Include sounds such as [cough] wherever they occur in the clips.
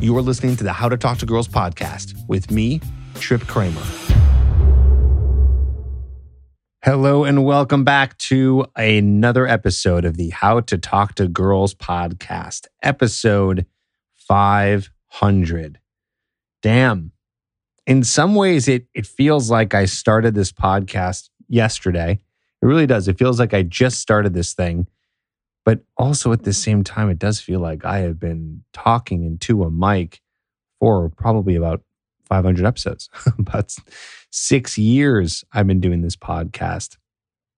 You are listening to the How to Talk to Girls podcast with me, Trip Kramer. Hello, and welcome back to another episode of the How to Talk to Girls podcast, episode 500. Damn. In some ways, it, it feels like I started this podcast yesterday. It really does. It feels like I just started this thing. But also at the same time, it does feel like I have been talking into a mic for probably about 500 episodes. [laughs] about six years I've been doing this podcast.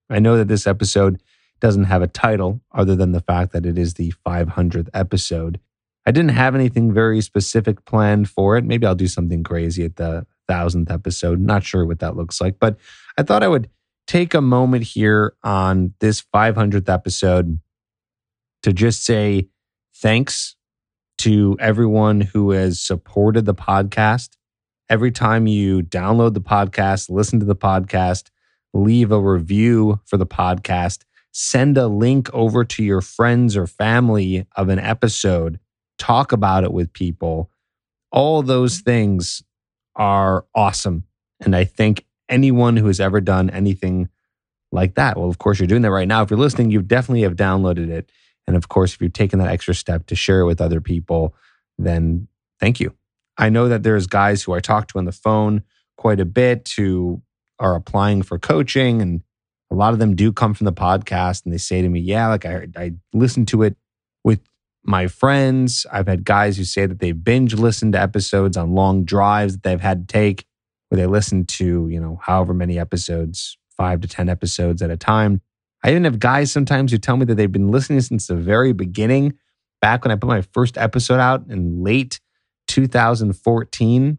I know that this episode doesn't have a title other than the fact that it is the 500th episode. I didn't have anything very specific planned for it. Maybe I'll do something crazy at the thousandth episode. Not sure what that looks like, but I thought I would take a moment here on this 500th episode to just say thanks to everyone who has supported the podcast. Every time you download the podcast, listen to the podcast, leave a review for the podcast, send a link over to your friends or family of an episode, talk about it with people. All those mm-hmm. things are awesome. And I think anyone who has ever done anything like that, well, of course, you're doing that right now. If you're listening, you definitely have downloaded it. And of course, if you've taken that extra step to share it with other people, then thank you. I know that there's guys who I talk to on the phone quite a bit who are applying for coaching and a lot of them do come from the podcast and they say to me, yeah, like I, I listened to it with my friends. I've had guys who say that they binge listened to episodes on long drives that they've had to take where they listen to, you know, however many episodes, five to 10 episodes at a time. I even have guys sometimes who tell me that they've been listening since the very beginning, back when I put my first episode out in late 2014.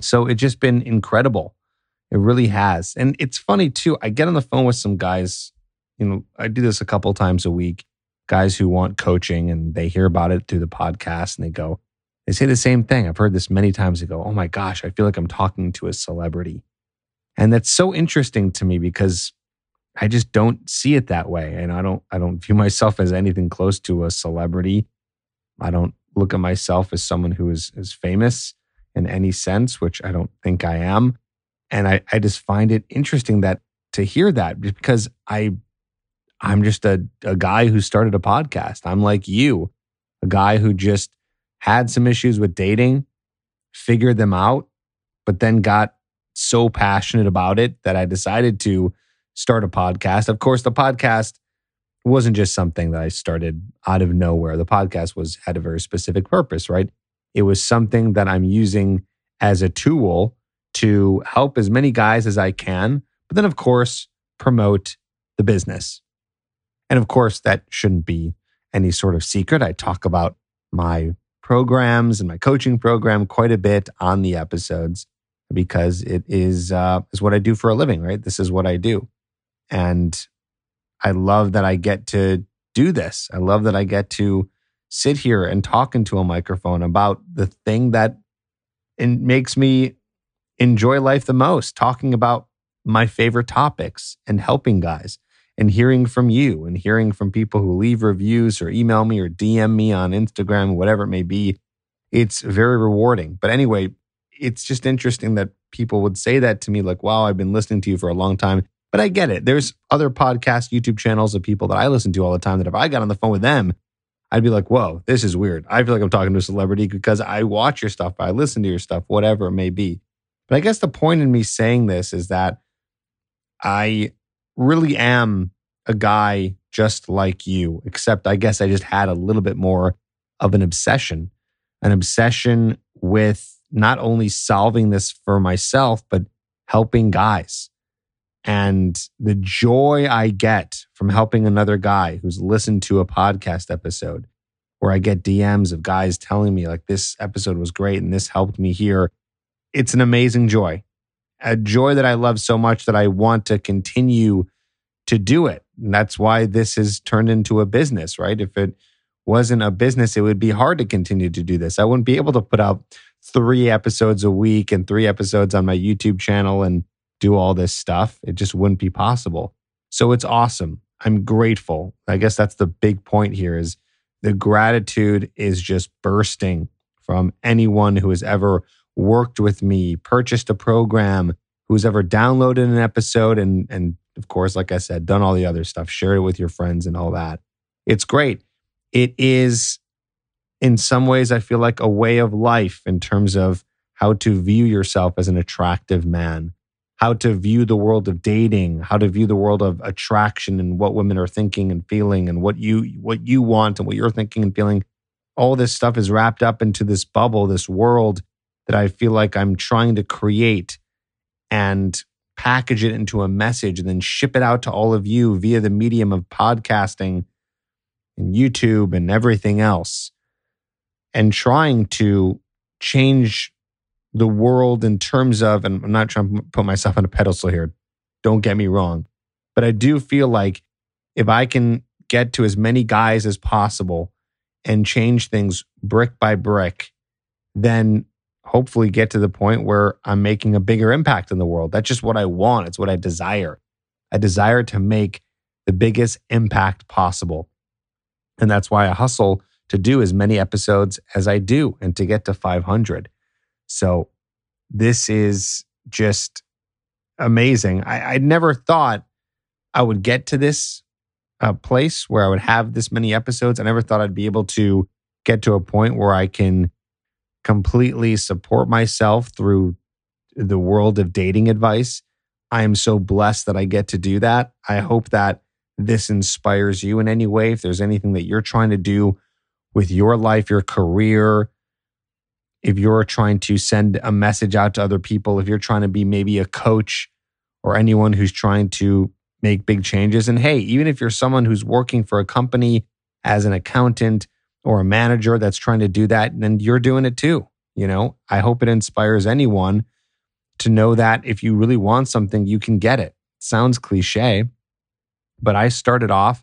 So it's just been incredible. It really has. And it's funny too. I get on the phone with some guys, you know, I do this a couple times a week, guys who want coaching and they hear about it through the podcast and they go, they say the same thing. I've heard this many times. They go, Oh my gosh, I feel like I'm talking to a celebrity. And that's so interesting to me because I just don't see it that way. And I don't I don't view [laughs] myself as anything close to a celebrity. I don't look at myself as someone who is is famous in any sense, which I don't think I am. And I, I just find it interesting that to hear that because I I'm just a, a guy who started a podcast. I'm like you, a guy who just had some issues with dating, figured them out, but then got so passionate about it that I decided to start a podcast. Of course, the podcast wasn't just something that I started out of nowhere. The podcast was had a very specific purpose, right? It was something that I'm using as a tool to help as many guys as I can, but then of course promote the business. And of course, that shouldn't be any sort of secret. I talk about my programs and my coaching program quite a bit on the episodes because it is uh, is what I do for a living, right? This is what I do. And I love that I get to do this. I love that I get to sit here and talk into a microphone about the thing that it makes me enjoy life the most, talking about my favorite topics and helping guys and hearing from you and hearing from people who leave reviews or email me or DM me on Instagram, whatever it may be. It's very rewarding. But anyway, it's just interesting that people would say that to me like, wow, I've been listening to you for a long time. But I get it. There's other podcast YouTube channels of people that I listen to all the time that if I got on the phone with them, I'd be like, whoa, this is weird. I feel like I'm talking to a celebrity because I watch your stuff, I listen to your stuff, whatever it may be. But I guess the point in me saying this is that I really am a guy just like you, except I guess I just had a little bit more of an obsession, an obsession with not only solving this for myself, but helping guys. And the joy I get from helping another guy who's listened to a podcast episode where I get DMs of guys telling me, like, this episode was great and this helped me here. It's an amazing joy, a joy that I love so much that I want to continue to do it. And that's why this has turned into a business, right? If it wasn't a business, it would be hard to continue to do this. I wouldn't be able to put out three episodes a week and three episodes on my YouTube channel and do all this stuff. It just wouldn't be possible. So it's awesome. I'm grateful. I guess that's the big point here is the gratitude is just bursting from anyone who has ever worked with me, purchased a program, who's ever downloaded an episode, and, and of course, like I said, done all the other stuff, shared it with your friends and all that. It's great. It is, in some ways, I feel like a way of life in terms of how to view yourself as an attractive man, how to view the world of dating, how to view the world of attraction and what women are thinking and feeling and what you what you want and what you're thinking and feeling. All this stuff is wrapped up into this bubble, this world that I feel like I'm trying to create and package it into a message and then ship it out to all of you via the medium of podcasting and YouTube and everything else. And trying to change the world in terms of, and I'm not trying to put myself on a pedestal here, don't get me wrong, but I do feel like if I can get to as many guys as possible and change things brick by brick, then hopefully get to the point where I'm making a bigger impact in the world. That's just what I want. It's what I desire. I desire to make the biggest impact possible. And that's why I hustle to do as many episodes as I do and to get to 500. So this is just amazing. I, I never thought I would get to this uh, place where I would have this many episodes. I never thought I'd be able to get to a point where I can completely support myself through the world of dating advice. I am so blessed that I get to do that. I hope that this inspires you in any way. If there's anything that you're trying to do with your life, your career, if you're trying to send a message out to other people, if you're trying to be maybe a coach or anyone who's trying to make big changes. And hey, even if you're someone who's working for a company as an accountant or a manager that's trying to do that, then you're doing it too. You know, I hope it inspires anyone to know that if you really want something, you can get it. Sounds cliche, but I started off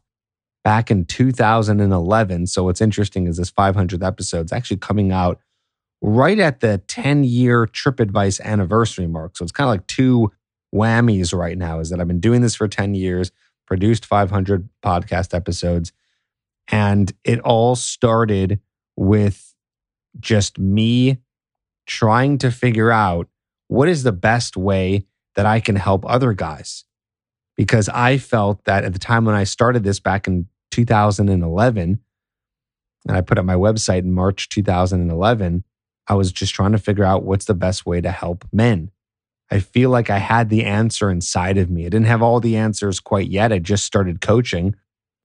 back in 2011. So what's interesting is this 500th episode is actually coming out right at the 10 year TripAdvice anniversary mark. So it's kind of like two whammies right now is that I've been doing this for 10 years, produced 500 podcast episodes, and it all started with just me trying to figure out what is the best way that I can help other guys. Because I felt that at the time when I started this back in 2011, and I put up my website in March 2011, I was just trying to figure out what's the best way to help men. I feel like I had the answer inside of me. I didn't have all the answers quite yet. I just started coaching,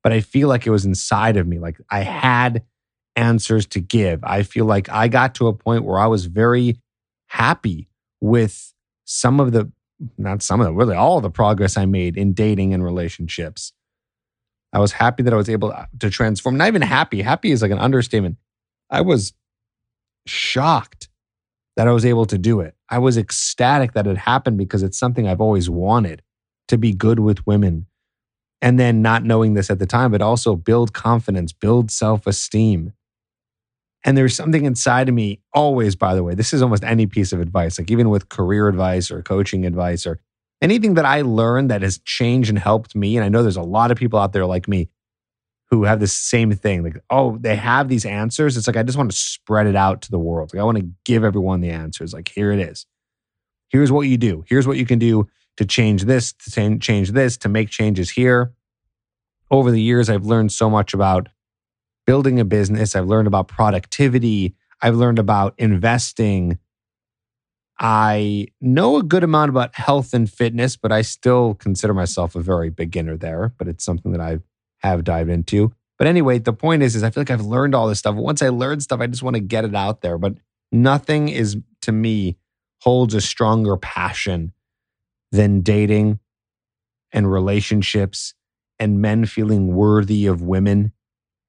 but I feel like it was inside of me. Like I had answers to give. I feel like I got to a point where I was very happy with some of the, not some of the, really all the progress I made in dating and relationships. I was happy that I was able to transform. Not even happy. Happy is like an understatement. I was shocked that I was able to do it. I was ecstatic that it happened because it's something I've always wanted to be good with women. And then not knowing this at the time, but also build confidence, build self esteem. And there's something inside of me, always, by the way, this is almost any piece of advice, like even with career advice or coaching advice or anything that I learned that has changed and helped me. And I know there's a lot of people out there like me who have the same thing. Like, oh, they have these answers. It's like, I just want to spread it out to the world. Like, I want to give everyone the answers. Like, here it is. Here's what you do. Here's what you can do to change this, to change this, to make changes here. Over the years, I've learned so much about building a business. I've learned about productivity. I've learned about investing. I know a good amount about health and fitness, but I still consider myself a very beginner there. But it's something that I've have dived into. But anyway, the point is, is I feel like I've learned all this stuff. Once I learn stuff, I just want to get it out there. But nothing is to me holds a stronger passion than dating and relationships and men feeling worthy of women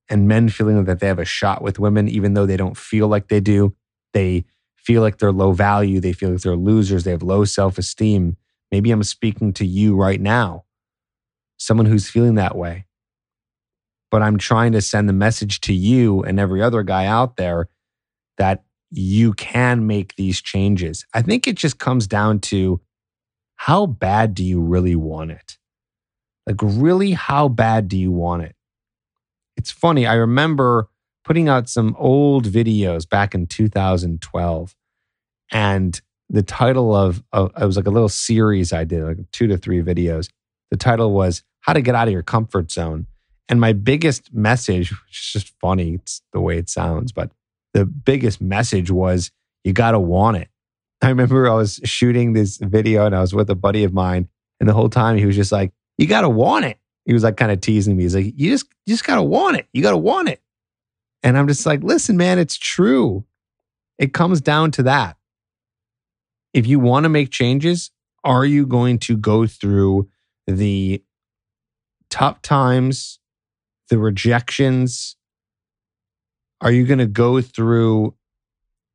and men feeling that they have a shot with women, even though they don't feel like they do. They feel like they're low value. They feel like they're losers. They have low self esteem. Maybe I'm speaking to you right now, someone who's feeling that way but I'm trying to send the message to you and every other guy out there that you can make these changes. I think it just comes down to how bad do you really want it? Like, really, how bad do you want it? It's funny. I remember putting out some old videos back in 2012. And the title of, of it was like a little series I did, like two to three videos. The title was How to Get Out of Your Comfort Zone. And my biggest message, which is just funny, it's the way it sounds, but the biggest message was you got to want it. [laughs] I remember I was shooting this video and I was with a buddy of mine, and the whole time he was just like, You got to want it. He was like kind of teasing me. He's like, You just, you just got to want it. You got to want it. And I'm just like, Listen, man, it's true. It comes down to that. If you want to make changes, are you going to go through the tough times, the rejections? Are you going to go through,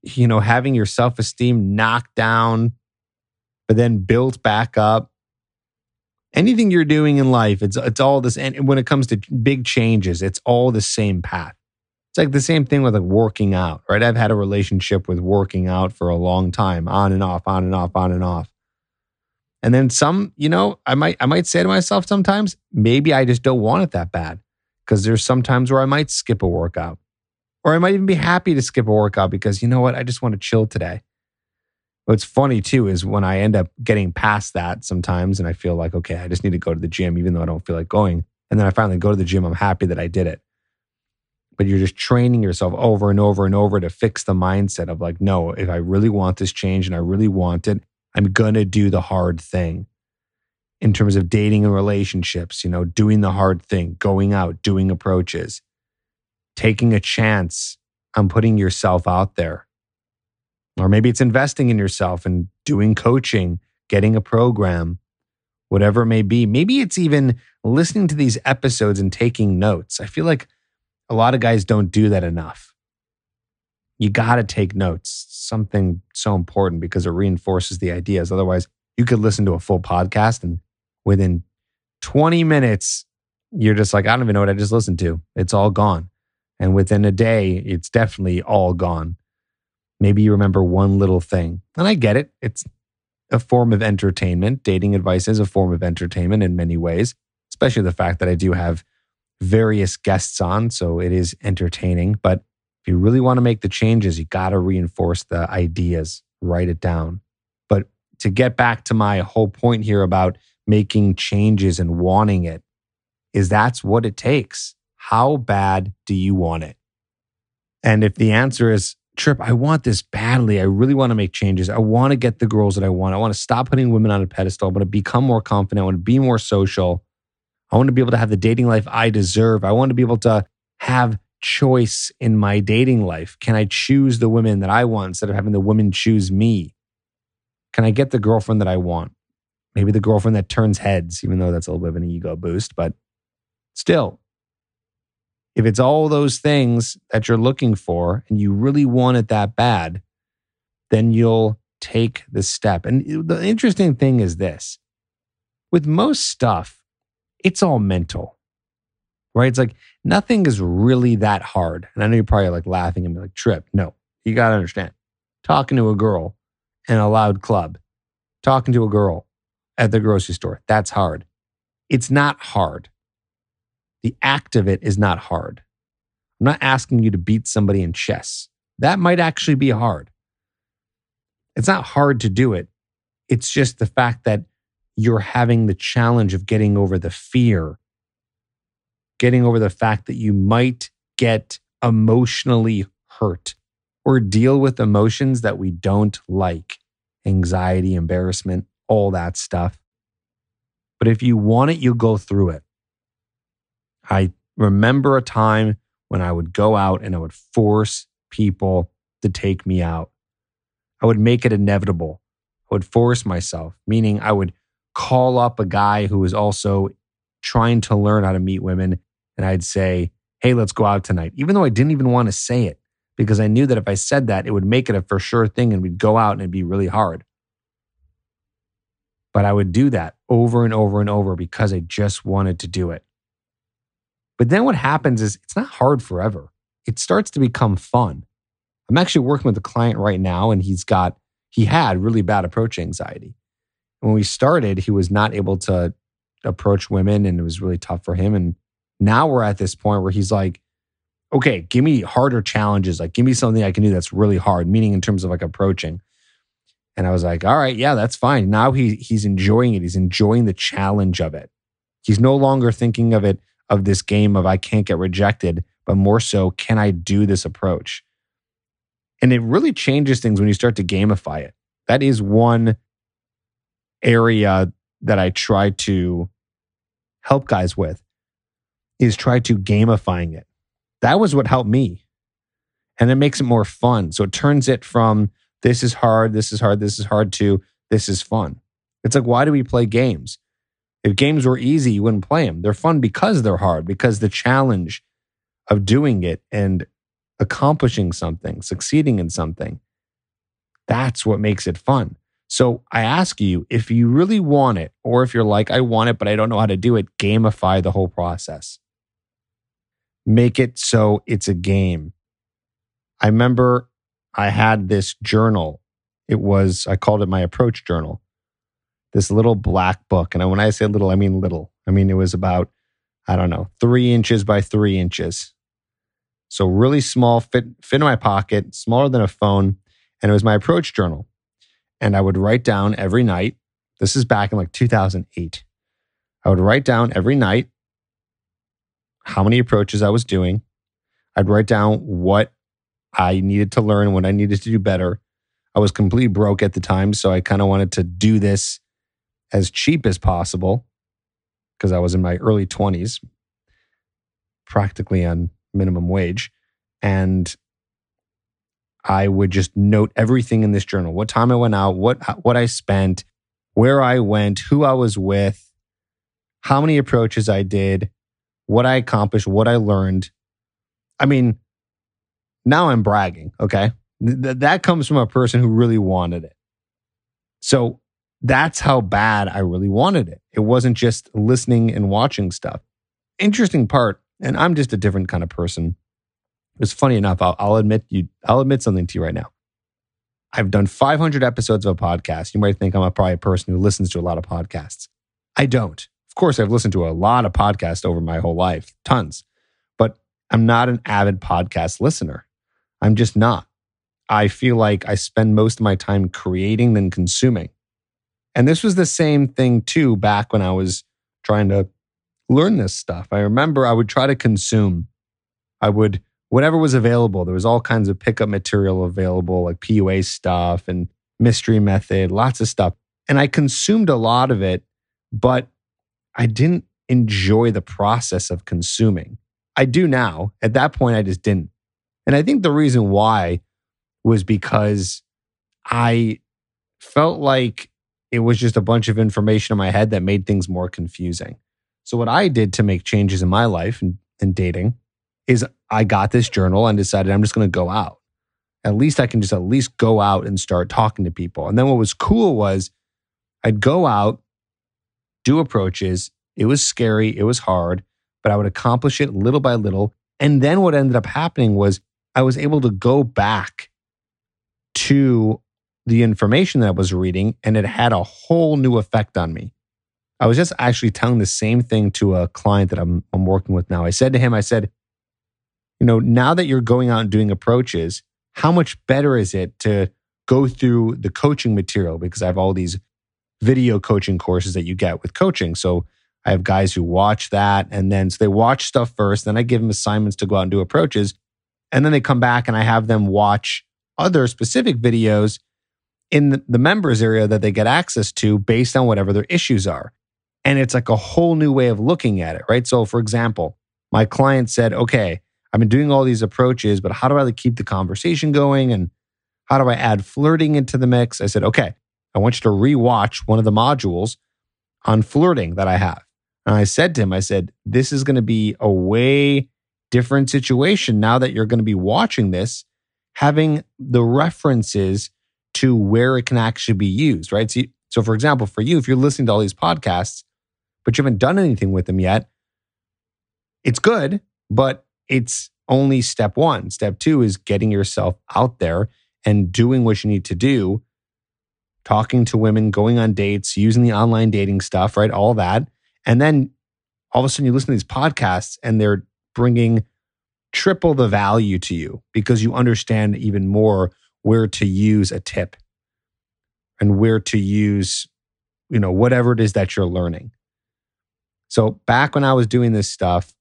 you know, having your self esteem knocked down, but then built back up? Anything you're doing in life, it's it's all this. And when it comes to big changes, it's all the same path. It's like the same thing with like working out, right? I've had a relationship with working out for a long time, on and off, on and off, on and off. And then some, you know, I might I might say to myself sometimes, maybe I just don't want it that bad. Because there's some times where I might skip a workout. Or I might even be happy to skip a workout because you know what? I just want to chill today. What's funny too is when I end up getting past that sometimes and I feel like, okay, I just need to go to the gym, even though I don't feel like going. And then I finally go to the gym, I'm happy that I did it. But you're just training yourself over and over and over to fix the mindset of like, no, if I really want this change and I really want it, I'm going to do the hard thing in terms of dating and relationships, you know, doing the hard thing, going out, doing approaches, taking a chance on putting yourself out there. Or maybe it's investing in yourself and doing coaching, getting a program, whatever it may be. Maybe it's even listening to these episodes and taking notes. I feel like a lot of guys don't do that enough you got to take notes. Something so important because it reinforces the ideas. Otherwise, you could listen to a full podcast and within 20 minutes, you're just like, I don't even know what I just listened to. It's all gone. And within a day, it's definitely all gone. Maybe you remember one little thing. And I get it. It's a form of entertainment. Dating advice is a form of entertainment in many ways, especially the fact that I do have various guests on. So it is entertaining. But if you really want to make the changes, you got to reinforce the ideas, write it down. But to get back to my whole point here about making changes and wanting it, is that's what it takes. How bad do you want it? And if the answer is, Trip, I want this badly. I really want to make changes. I want to get the girls that I want. I want to stop putting women on a pedestal. I want to become more confident. I want to be more social. I want to be able to have the dating life I deserve. I want to be able to have choice in my dating life? Can I choose the women that I want instead of having the women choose me? Can I get the girlfriend that I want? Maybe the girlfriend that turns heads, even though that's a little bit of an ego boost, but still, if it's all those things that you're looking for and you really want it that bad, then you'll take the step. And the interesting thing is this with most stuff, it's all mental right? It's like nothing is really that hard. And I know you're probably like laughing and be like, Trip, no, you got to understand. Talking to a girl in a loud club, talking to a girl at the grocery store, that's hard. It's not hard. The act of it is not hard. I'm not asking you to beat somebody in chess. That might actually be hard. It's not hard to do it. It's just the fact that you're having the challenge of getting over the fear getting over the fact that you might get emotionally hurt or deal with emotions that we don't like anxiety, embarrassment, all that stuff. But if you want it, you'll go through it. I remember a time when I would go out and I would force people to take me out. I would make it inevitable. I would force myself, meaning I would call up a guy who was also trying to learn how to meet women and I'd say, Hey, let's go out tonight, even though I didn't even want to say it because I knew that if I said that, it would make it a for sure thing and we'd go out and it'd be really hard. But I would do that over and over and over because I just wanted to do it. But then what happens is it's not hard forever. It starts to become fun. I'm actually working with a client right now and he's got, he had really bad approach anxiety. When we started, he was not able to approach women and it was really tough for him. And now we're at this point where he's like, okay, give me harder challenges. Like, give me something I can do that's really hard, meaning in terms of like approaching. And I was like, all right, yeah, that's fine. Now he he's enjoying it. He's enjoying the challenge of it. He's no longer thinking of it of this game of I can't get rejected, but more so, can I do this approach? And it really changes things when you start to gamify it. That is one area that I try to help guys with is try to gamifying it. That was what helped me. And it makes it more fun. So it turns it from this is hard, this is hard, this is hard to this is fun. It's like, why do we play games? If games were easy, you wouldn't play them. They're fun because they're hard, because the challenge of doing it and accomplishing something, succeeding in something, that's what makes it fun. So I ask you if you really want it, or if you're like, I want it, but I don't know how to do it, gamify the whole process. Make it so it's a game. I remember I had this journal. It was, I called it my approach journal, this little black book. And when I say little, I mean little. I mean, it was about, I don't know, three inches by three inches. So really small, fit, fit in my pocket, smaller than a phone. And it was my approach journal and I would write down every night. This is back in like 2008. I would write down every night how many approaches I was doing. I'd write down what I needed to learn, what I needed to do better. I was completely broke at the time, so I kind of wanted to do this as cheap as possible because I was in my early 20s, practically on minimum wage. And I would just note everything in this journal what time I went out, what, uh, what I spent, where I went, who I was with, how many approaches I did, what I accomplished, what I learned. I mean, now I'm bragging, okay? Th- that comes from a person who really wanted it. So that's how bad I really wanted it. It wasn't just listening and watching stuff. Interesting part, and I'm just a different kind of person. It's funny enough. I'll, I'll admit you. I'll admit something to you right now. I've done 500 episodes of a podcast. You might think I'm a, probably a person who listens to a lot of podcasts. I don't. Of course, I've listened to a lot of podcasts over my whole life, tons, but I'm not an avid podcast listener. I'm just not. I feel like I spend most of my time creating than consuming. And this was the same thing too back when I was trying to learn this stuff. I remember I would try to consume. I would whatever was available. There was all kinds of pickup material available, like PUA stuff and mystery method, lots of stuff. And I consumed a lot of it, but I didn't enjoy the process of consuming. I do now. At that point, I just didn't. And I think the reason why was because I felt like it was just a bunch of information in my head that made things more confusing. So, what I did to make changes in my life and, and dating is I got this journal and decided I'm just going to go out. At least I can just at least go out and start talking to people. And then what was cool was I'd go out, do approaches. It was scary, it was hard, but I would accomplish it little by little. And then what ended up happening was I was able to go back to the information that I was reading, and it had a whole new effect on me. I was just actually telling the same thing to a client that I'm, I'm working with now. I said to him, I said, you know, now that you're going out and doing approaches, how much better is it to go through the coaching material? Because I have all these video coaching courses that you get with coaching. So I have guys who watch that and then so they watch stuff first, then I give them assignments to go out and do approaches. And then they come back and I have them watch other specific videos in the members area that they get access to based on whatever their issues are. And it's like a whole new way of looking at it, right? So, for example, my client said, okay, I've been doing all these approaches, but how do I keep the conversation going? And how do I add flirting into the mix? I said, okay, I want you to rewatch one of the modules on flirting that I have. And I said to him, I said, this is going to be a way different situation now that you're going to be watching this, having the references to where it can actually be used, right? So, so for example, for you, if you're listening to all these podcasts, but you haven't done anything with them yet, it's good, but it's only step one. Step two is getting yourself out there and doing what you need to do, talking to women, going on dates, using the online dating stuff, right? All that. And then all of a sudden you listen to these podcasts and they're bringing triple the value to you because you understand even more where to use a tip and where to use, you know, whatever it is that you're learning. So back when I was doing this stuff,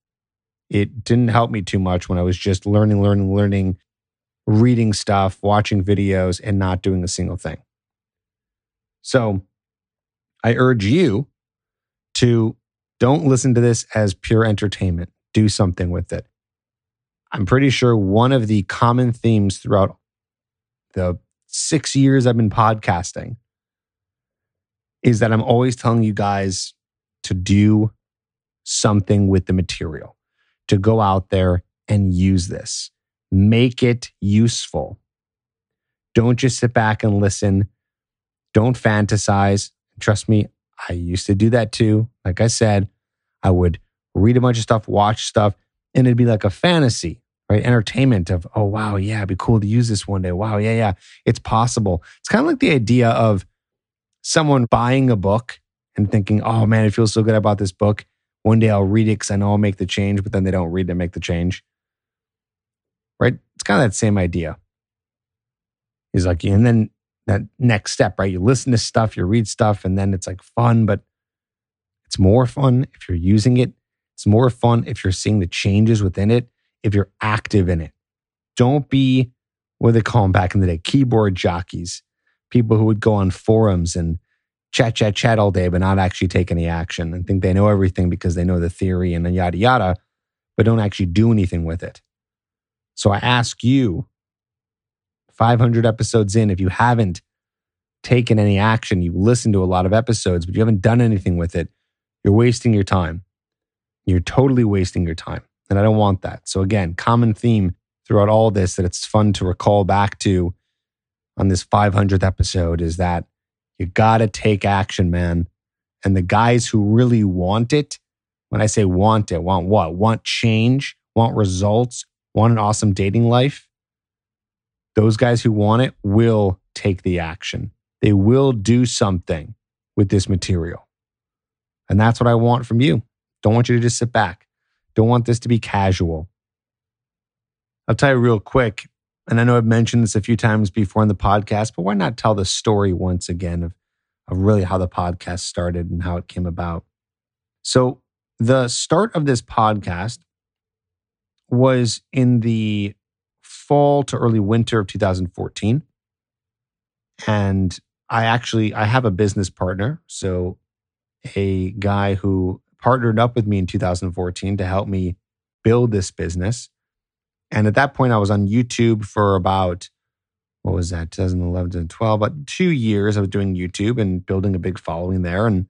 it didn't help me too much when I was just learning, learning, learning, reading stuff, watching videos, and not doing a single thing. So I urge you to don't listen to this as pure entertainment. Do something with it. I'm pretty sure one of the common themes throughout the six years I've been podcasting is that I'm always telling you guys to do something with the material, to go out there and use this, make it useful. Don't just sit back and listen. Don't fantasize. Trust me, I used to do that too. Like I said, I would read a bunch of stuff, watch stuff, and it'd be like a fantasy, right? Entertainment of, oh, wow, yeah, it'd be cool to use this one day. Wow, yeah, yeah, it's possible. It's kind of like the idea of someone buying a book and thinking, oh man, it feels so good about this book. One day I'll read it because I know I'll make the change, but then they don't read and make the change. Right? It's kind of that same idea. He's like, and then that next step, right? You listen to stuff, you read stuff, and then it's like fun, but it's more fun if you're using it. It's more fun if you're seeing the changes within it, if you're active in it. Don't be what they call them back in the day keyboard jockeys, people who would go on forums and chat, chat, chat all day, but not actually take any action and think they know everything because they know the theory and yada, yada, but don't actually do anything with it. So I ask you, 500 episodes in, if you haven't taken any action, you've listened to a lot of episodes, but you haven't done anything with it, you're wasting your time. You're totally wasting your time. And I don't want that. So, again, common theme throughout all this that it's fun to recall back to on this 500th episode is that you got to take action, man. And the guys who really want it, when I say want it, want what? Want change, want results, want an awesome dating life. Those guys who want it will take the action. They will do something with this material. And that's what I want from you. Don't want you to just sit back. Don't want this to be casual. I'll tell you real quick, and I know I've mentioned this a few times before in the podcast, but why not tell the story once again of, of really how the podcast started and how it came about? So, the start of this podcast was in the fall to early winter of 2014. And I actually I have a business partner, so a guy who partnered up with me in 2014 to help me build this business. And at that point, I was on YouTube for about, what was that, 2011 and 12, about two years. I was doing YouTube and building a big following there. And,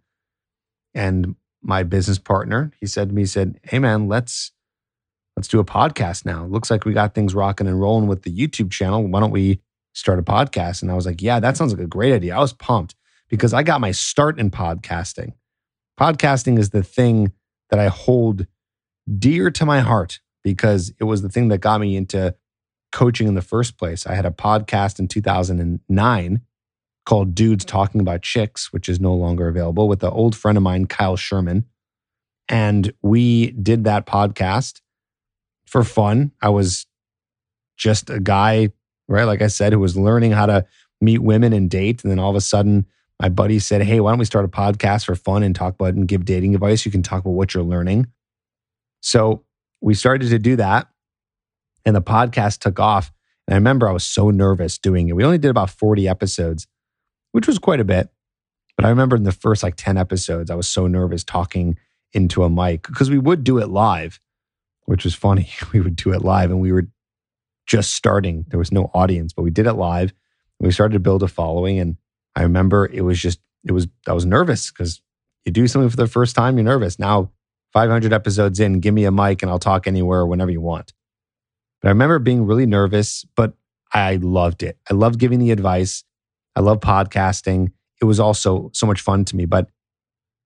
and my business partner, he said to me, he said, Hey man, let's, let's do a podcast now. Looks like we got things rocking and rolling with the YouTube channel. Why don't we start a podcast? And I was like, yeah, that sounds like a great idea. I was pumped because I got my start in podcasting. Podcasting is the thing that I hold dear to my heart because it was the thing that got me into coaching in the first place. I had a podcast in 2009 called Dudes Talking About Chicks, which is no longer available, with an old friend of mine, Kyle Sherman. And we did that podcast for fun. I was just a guy, right? Like I said, who was learning how to meet women and date. And then all of a sudden, my buddy said, Hey, why don't we start a podcast for fun and talk about and give dating advice? You can talk about what you're learning. So we started to do that and the podcast took off. And I remember I was so nervous doing it. We only did about 40 episodes, which was quite a bit. But I remember in the first like 10 episodes, I was so nervous talking into a mic because we would do it live, which was funny. [laughs] We would do it live and we were just starting. There was no audience, but we did it live. We started to build a following. And I remember it was just, it was, I was nervous because you do something for the first time, you're nervous. Now 500 episodes in, give me a mic and I'll talk anywhere, whenever you want. But I remember being really nervous, but I loved it. I loved giving the advice. I love podcasting. It was also so much fun to me. But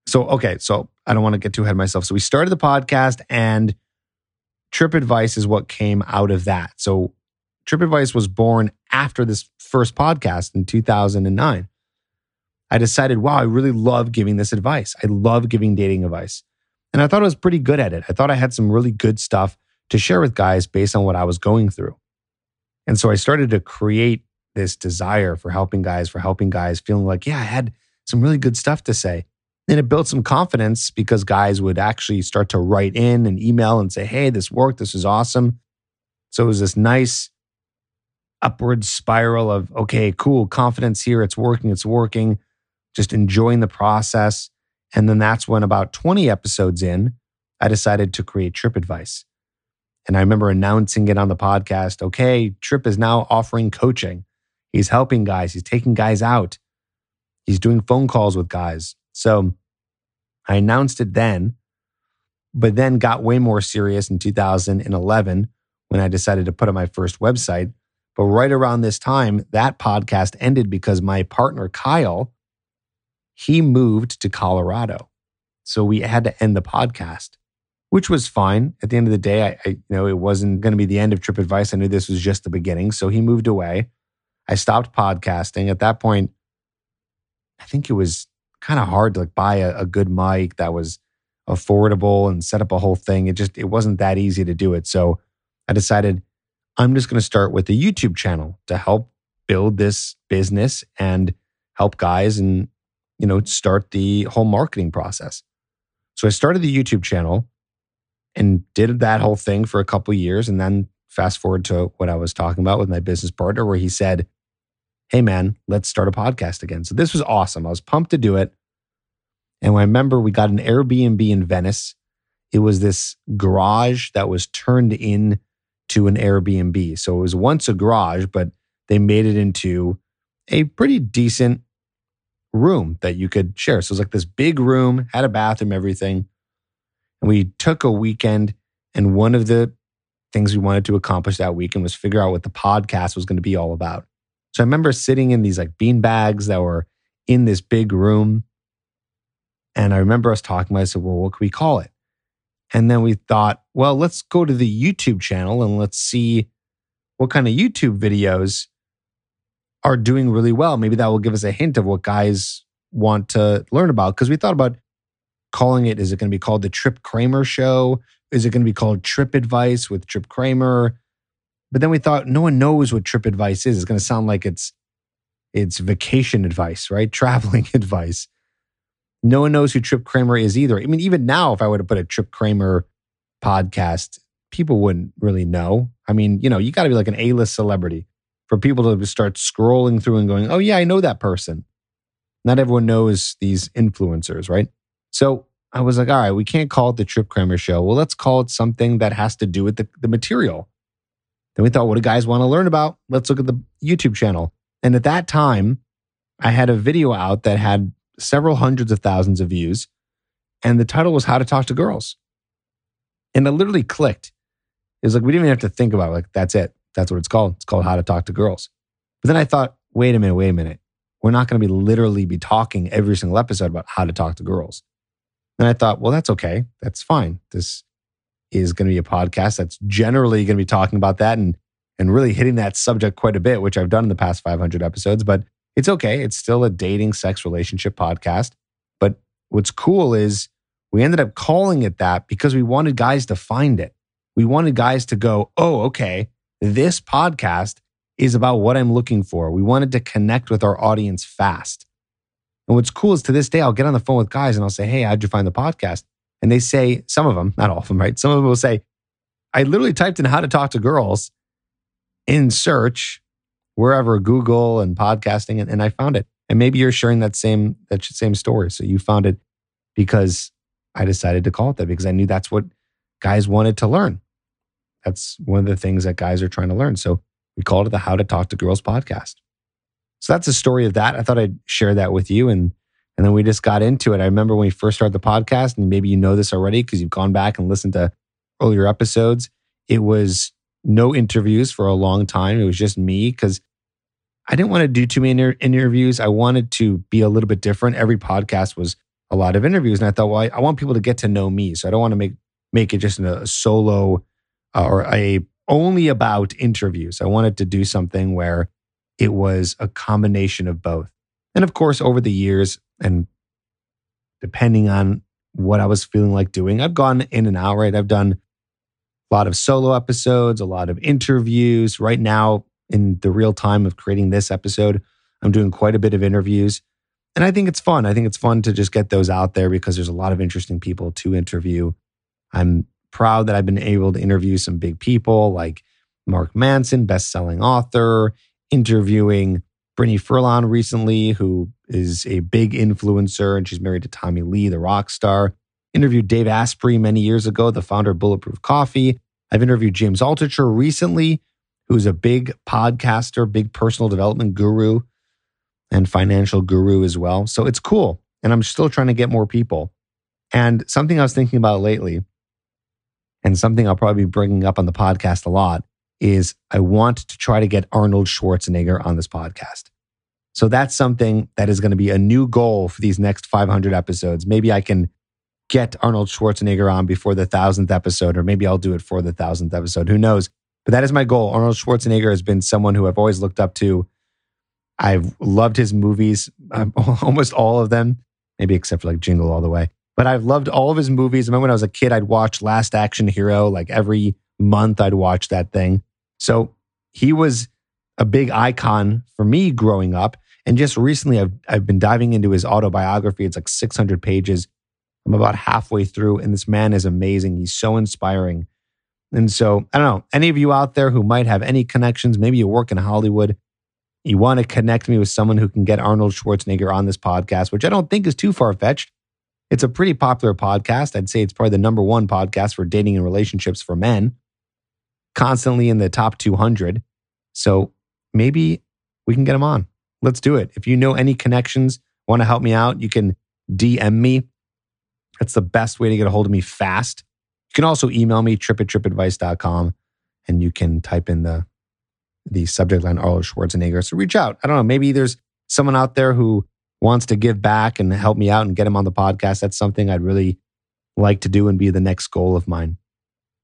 so, okay, so I don't want to get too ahead of myself. So we started the podcast and Trip Advice is what came out of that. So Trip Advice was born after this first podcast in 2009. I decided, wow, I really love giving this advice. I love giving dating advice. And I thought I was pretty good at it. I thought I had some really good stuff to share with guys based on what I was going through. And so I started to create this desire for helping guys, for helping guys, feeling like, yeah, I had some really good stuff to say. And it built some confidence because guys would actually start to write in and email and say, hey, this worked. This is awesome. So it was this nice upward spiral of, okay, cool, confidence here. It's working. It's working. Just enjoying the process. And then that's when about 20 episodes in, I decided to create Trip Advice. And I remember announcing it on the podcast. Okay, Trip is now offering coaching. He's helping guys, he's taking guys out, he's doing phone calls with guys. So I announced it then, but then got way more serious in 2011 when I decided to put up my first website. But right around this time, that podcast ended because my partner, Kyle, he moved to Colorado. So we had to end the podcast which was fine. At the end of the day, I, I you know it wasn't going to be the end of Trip Advice. I knew this was just the beginning. So he moved away. I stopped podcasting. At that point, I think it was kind of hard to like buy a, a good mic that was affordable and set up a whole thing. It just it wasn't that easy to do it. So I decided I'm just going to start with a YouTube channel to help build this business and help guys and you know start the whole marketing process. So I started the YouTube channel and did that whole thing for a couple years. And then fast forward to what I was talking about with my business partner, where he said, Hey, man, let's start a podcast again. So this was awesome. I was pumped to do it. And I remember we got an Airbnb in Venice. It was this garage that was turned in to an Airbnb. So it was once a garage, but they made it into a pretty decent room that you could share. So it was like this big room, had a bathroom, everything. And we took a weekend, and one of the things we wanted to accomplish that weekend was figure out what the podcast was going to be all about. So I remember sitting in these like bean bags that were in this big room. And I remember us talking about, I said, well, what can we call it? And then we thought, well, let's go to the YouTube channel and let's see what kind of YouTube videos are doing really well. Maybe that will give us a hint of what guys want to learn about. Because we thought about calling it? Is it going to be called the Trip Kramer Show? Is it going to be called Trip Advice with Trip Kramer? But then we thought no one knows what Trip Advice is. It's going to sound like it's it's vacation advice, right? [laughs] Traveling advice. No one knows who Trip Kramer is either. I mean, even now, if I were to put a Trip Kramer podcast, people wouldn't really know. I mean, you know, you got to be like an A list celebrity for people to start scrolling through and going, oh, yeah, I know that person. Not everyone knows these influencers, right? So I was like, all right, we can't call it the Trip Kramer show. Well, let's call it something that has to do with the, the material. Then we thought, what do guys want to learn about? Let's look at the YouTube channel. And at that time, I had a video out that had several hundreds of thousands of views. And the title was How to Talk to Girls. And it literally clicked. It was like, we didn't even have to think about it. Like, that's it. That's what it's called. It's called How to Talk to Girls. But then I thought, wait a minute, wait a minute. We're not going to be literally be talking every single episode about how to talk to girls. And I thought, well, that's okay. That's fine. This is going to be a podcast that's generally going to be talking about that and and really hitting that subject quite a bit, which I've done in the past 500 episodes, but it's okay. It's still a dating sex relationship podcast. But what's cool is we ended up calling it that because we wanted guys to find it. We wanted guys to go, "Oh, okay, this podcast is about what I'm looking for." We wanted to connect with our audience fast. And what's cool is to this day, I'll get on the phone with guys and I'll say, Hey, how'd you find the podcast? And they say, some of them, not all of them, right? Some of them will say, I literally typed in how to talk to girls in search wherever Google and podcasting, and, and I found it. And maybe you're sharing that same that same story. So you found it because I decided to call it that because I knew that's what guys wanted to learn. That's one of the things that guys are trying to learn. So we called it the How to Talk to Girls podcast. So that's the story of that. I thought I'd share that with you. And and then we just got into it. I remember when we first started the podcast, and maybe you know this already because you've gone back and listened to earlier episodes. It was no interviews for a long time. It was just me because I didn't want to do too many inter- interviews. I wanted to be a little bit different. Every podcast was a lot of interviews, and I thought, well, I, I want people to get to know me, so I don't want to make make it just a solo Uh, or a only about interviews. I wanted to do something where it was a combination of both. And of course, over the years, and depending on what I was feeling like doing, I've gone in and out, right? I've done A lot of solo episodes, a lot of interviews. Right now, in the real time of creating this episode, I'm doing quite a bit of interviews. And I think it's fun. I think it's fun to just get those out there because there's a lot of interesting people to interview. I'm proud that I've been able to interview some big people like Mark Manson, best-selling author, interviewing Brittany Furlan recently, who is a big influencer and she's married to Tommy Lee, the rock star. Interviewed Dave Asprey many years ago, the founder of Bulletproof Coffee. I've interviewed James Altucher recently, who's a big podcaster, big personal development guru, and financial guru as well. So it's cool. And I'm still trying to get more people. And something I was thinking about lately, and something I'll probably be bringing up on the podcast a lot, is I want to try to get Arnold Schwarzenegger on this podcast. So that's something that is going to be a new goal for these next 500 episodes. Maybe I can get Arnold Schwarzenegger on before the thousandth episode, or maybe I'll do it for the thousandth episode. Who knows? But that is my goal. Arnold Schwarzenegger has been someone who I've always looked up to. I've loved his movies, um, [laughs] almost all of them, maybe except for like Jingle All the Way. But I've loved all of his movies. I remember when I was a kid, I'd watch Last Action Hero like every month. I'd watch that thing. So he was a big icon for me growing up. And just recently, I've, I've been diving into his autobiography. It's like 600 pages. I'm about halfway through, and this man is amazing. He's so inspiring. And so, I don't know, any of you out there who might have any connections, maybe you work in Hollywood, you want to connect me with someone who can get Arnold Schwarzenegger on this podcast, which I don't think is too far fetched. It's a pretty popular podcast. I'd say it's probably the number one podcast for dating and relationships for men, constantly in the top 200. So maybe we can get him on let's do it. If you know any connections, want to help me out, you can DM me. That's the best way to get a hold of me fast. You can also email me, trip at tripadvice.com, and you can type in the, the subject line Arnold Schwarzenegger. So reach out. I don't know, maybe there's someone out there who wants to give back and help me out and get him on the podcast. That's something I'd really like to do and be the next goal of mine.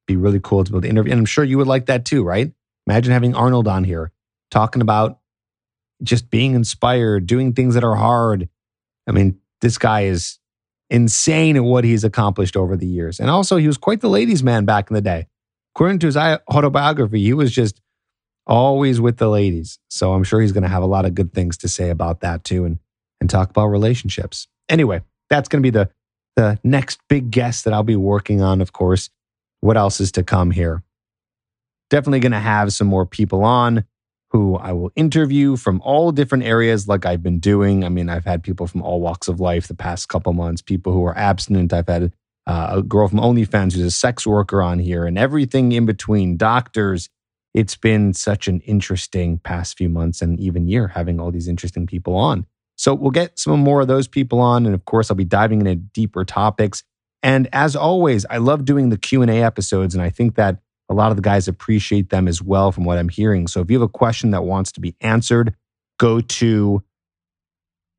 Be really cool to be able to interview. And I'm sure you would like that too, right? Imagine having Arnold on here talking about just being inspired, doing things that are hard. I mean, this guy is insane at what he's accomplished over the years. And also, he was quite the ladies' man back in the day. According to his autobiography, he was just always with the ladies. So I'm sure he's going to have a lot of good things to say about that too and, and talk about relationships. Anyway, that's going to be the, the next big guest that I'll be working on, of course. What else is to come here? Definitely going to have some more people on who I will interview from all different areas, like I've been doing. I mean, I've had people from all walks of life the past couple months, people who are abstinent. I've had uh, a girl from OnlyFans who's a sex worker on here, and everything in between, doctors. It's been such an interesting past few months and even year having all these interesting people on. So we'll get some more of those people on, and of course, I'll be diving into deeper topics. And as always, I love doing the Q and A episodes, and I think that a lot of the guys appreciate them as well, from what I'm hearing. So if you have a question that wants to be answered, go to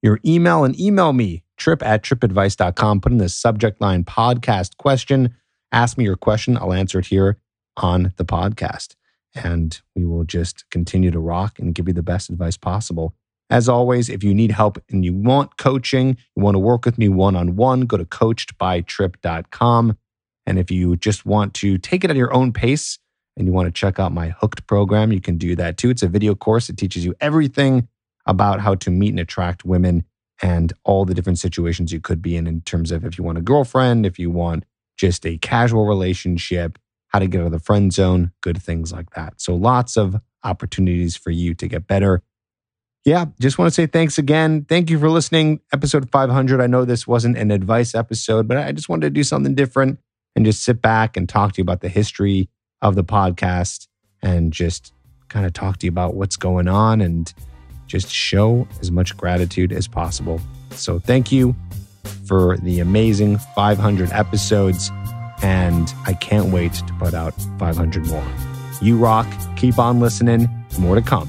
your email and email me, trip at tripadvice.com. Put in the subject line podcast question. Ask me your question. I'll answer it here on the podcast. And we will just continue to rock and give you the best advice possible. As always, if you need help and you want coaching, you want to work with me one on one, go to coachedbytrip.com. And if you just want to take it at your own pace and you want to check out my Hooked program, you can do that too. It's a video course that teaches you everything about how to meet and attract women and all the different situations you could be in, in terms of if you want a girlfriend, if you want just a casual relationship, how to get out of the friend zone, good things like that. So lots of opportunities for you to get better. Yeah, just want to say thanks again. Thank you for listening. Episode 500. I know this wasn't an advice episode, but I just wanted to do something different and just sit back and talk to you about the history of the podcast and just kind of talk to you about what's going on and just show as much gratitude as possible. So, thank you for the amazing 500 episodes. And I can't wait to put out 500 more. You rock. Keep on listening. More to come.